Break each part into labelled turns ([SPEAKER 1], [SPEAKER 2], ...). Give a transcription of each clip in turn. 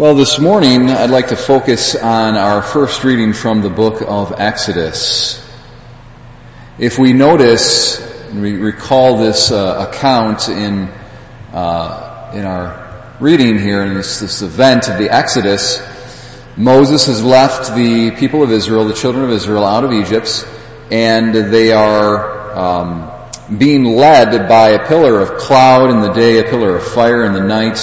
[SPEAKER 1] Well, this morning I'd like to focus on our first reading from the book of Exodus. If we notice, and we recall this uh, account in uh, in our reading here in this, this event of the Exodus, Moses has left the people of Israel, the children of Israel, out of Egypt, and they are um, being led by a pillar of cloud in the day, a pillar of fire in the night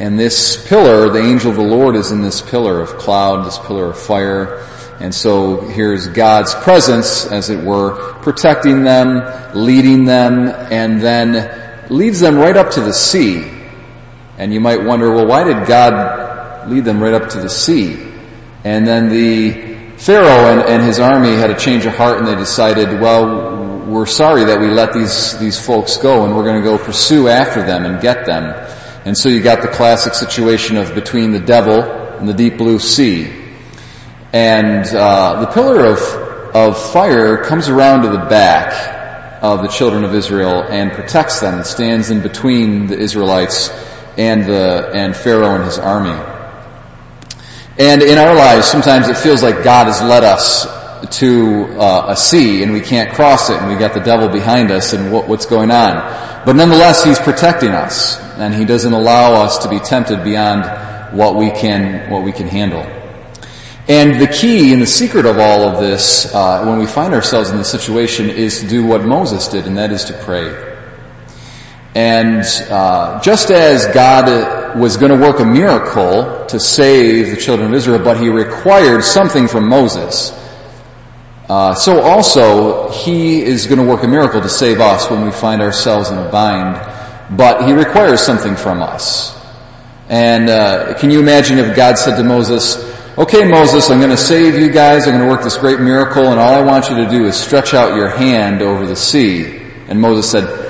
[SPEAKER 1] and this pillar, the angel of the Lord is in this pillar of cloud, this pillar of fire. And so here's God's presence, as it were, protecting them, leading them, and then leads them right up to the sea. And you might wonder, well, why did God lead them right up to the sea? And then the Pharaoh and, and his army had a change of heart and they decided, well, we're sorry that we let these, these folks go and we're going to go pursue after them and get them. And so you got the classic situation of between the devil and the deep blue sea. And uh, the pillar of, of fire comes around to the back of the children of Israel and protects them. It stands in between the Israelites and the and Pharaoh and his army. And in our lives, sometimes it feels like God has led us to uh, a sea and we can't cross it and we got the devil behind us and what, what's going on. But nonetheless, he's protecting us and he doesn't allow us to be tempted beyond what we can, what we can handle. And the key and the secret of all of this, uh, when we find ourselves in this situation, is to do what Moses did, and that is to pray. And uh, just as God was going to work a miracle to save the children of Israel, but He required something from Moses. Uh, so also, He is going to work a miracle to save us when we find ourselves in a bind, but He requires something from us. And uh, can you imagine if God said to Moses, okay Moses, I'm going to save you guys, I'm going to work this great miracle, and all I want you to do is stretch out your hand over the sea. And Moses said,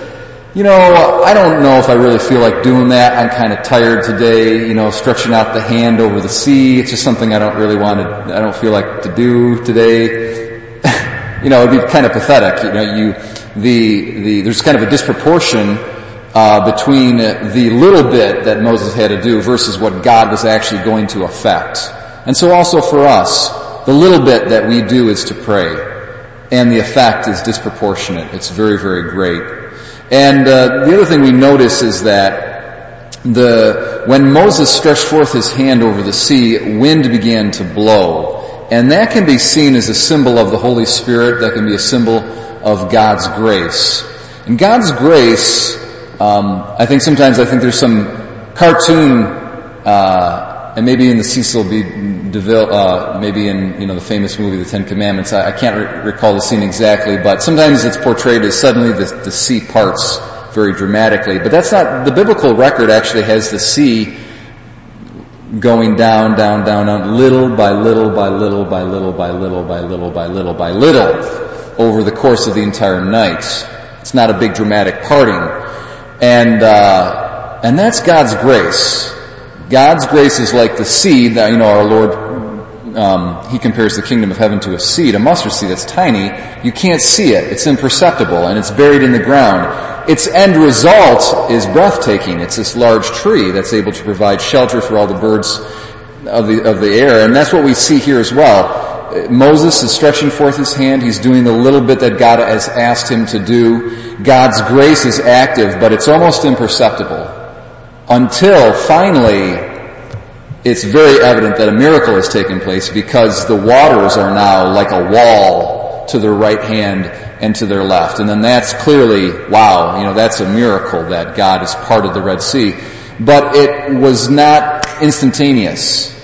[SPEAKER 1] you know, I don't know if I really feel like doing that. I'm kind of tired today, you know, stretching out the hand over the sea. It's just something I don't really want to, I don't feel like to do today you know, it'd be kind of pathetic. You know, you, the, the, there's kind of a disproportion uh, between the little bit that Moses had to do versus what God was actually going to affect. And so also for us, the little bit that we do is to pray. And the effect is disproportionate. It's very, very great. And uh, the other thing we notice is that the when Moses stretched forth his hand over the sea, wind began to blow. And that can be seen as a symbol of the Holy Spirit. That can be a symbol of God's grace. And God's grace, um, I think sometimes I think there's some cartoon, uh, and maybe in the Cecil B. DeMille, uh, maybe in you know the famous movie The Ten Commandments. I, I can't re- recall the scene exactly, but sometimes it's portrayed as suddenly the, the sea parts very dramatically. But that's not the biblical record. Actually, has the sea going down, down, down, down, little by little by little by little by little by little by little by little over the course of the entire night. It's not a big dramatic parting. And, uh, and that's God's grace. God's grace is like the seed that, you know, our Lord, um, He compares the kingdom of heaven to a seed, a mustard seed that's tiny. You can't see it. It's imperceptible and it's buried in the ground. Its end result is breathtaking. It's this large tree that's able to provide shelter for all the birds of the, of the air. And that's what we see here as well. Moses is stretching forth his hand. He's doing the little bit that God has asked him to do. God's grace is active, but it's almost imperceptible. Until finally, it's very evident that a miracle has taken place because the waters are now like a wall to their right hand and to their left. And then that's clearly, wow, you know, that's a miracle that God has parted the Red Sea. But it was not instantaneous.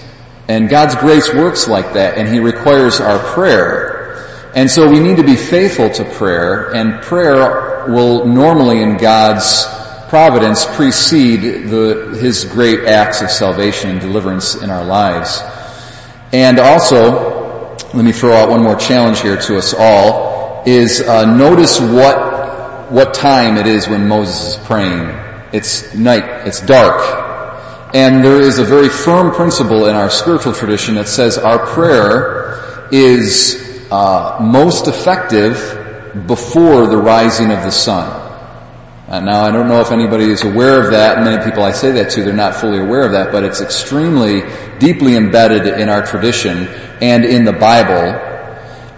[SPEAKER 1] And God's grace works like that, and He requires our prayer. And so we need to be faithful to prayer, and prayer will normally in God's providence precede the, His great acts of salvation and deliverance in our lives. And also, let me throw out one more challenge here to us all is uh, notice what what time it is when Moses is praying. It's night. It's dark. And there is a very firm principle in our spiritual tradition that says our prayer is uh, most effective before the rising of the sun. Uh, now, I don't know if anybody is aware of that. Many people I say that to, they're not fully aware of that, but it's extremely deeply embedded in our tradition and in the Bible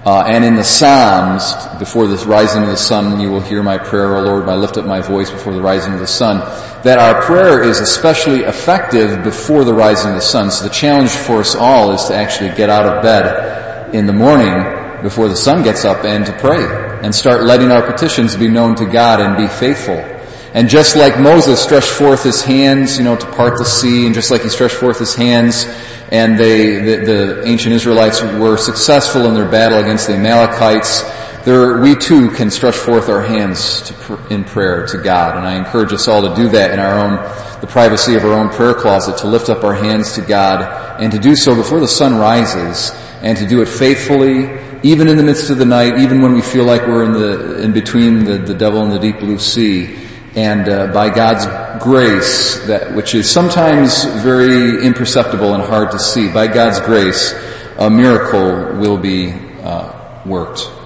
[SPEAKER 1] uh, and in the Psalms. Before the rising of the sun, you will hear my prayer, O Lord. I lift up my voice before the rising of the sun. That our prayer is especially effective before the rising of the sun. So the challenge for us all is to actually get out of bed in the morning before the sun gets up and to pray and start letting our petitions be known to God and be faithful. And just like Moses stretched forth his hands, you know, to part the sea, and just like he stretched forth his hands, and they, the, the ancient Israelites were successful in their battle against the Amalekites, there, we too can stretch forth our hands to, in prayer to God. And I encourage us all to do that in our own, the privacy of our own prayer closet, to lift up our hands to God, and to do so before the sun rises, and to do it faithfully, even in the midst of the night, even when we feel like we're in the in between the, the devil and the deep blue sea. And uh, by God's grace, that which is sometimes very imperceptible and hard to see, by God's grace, a miracle will be uh, worked.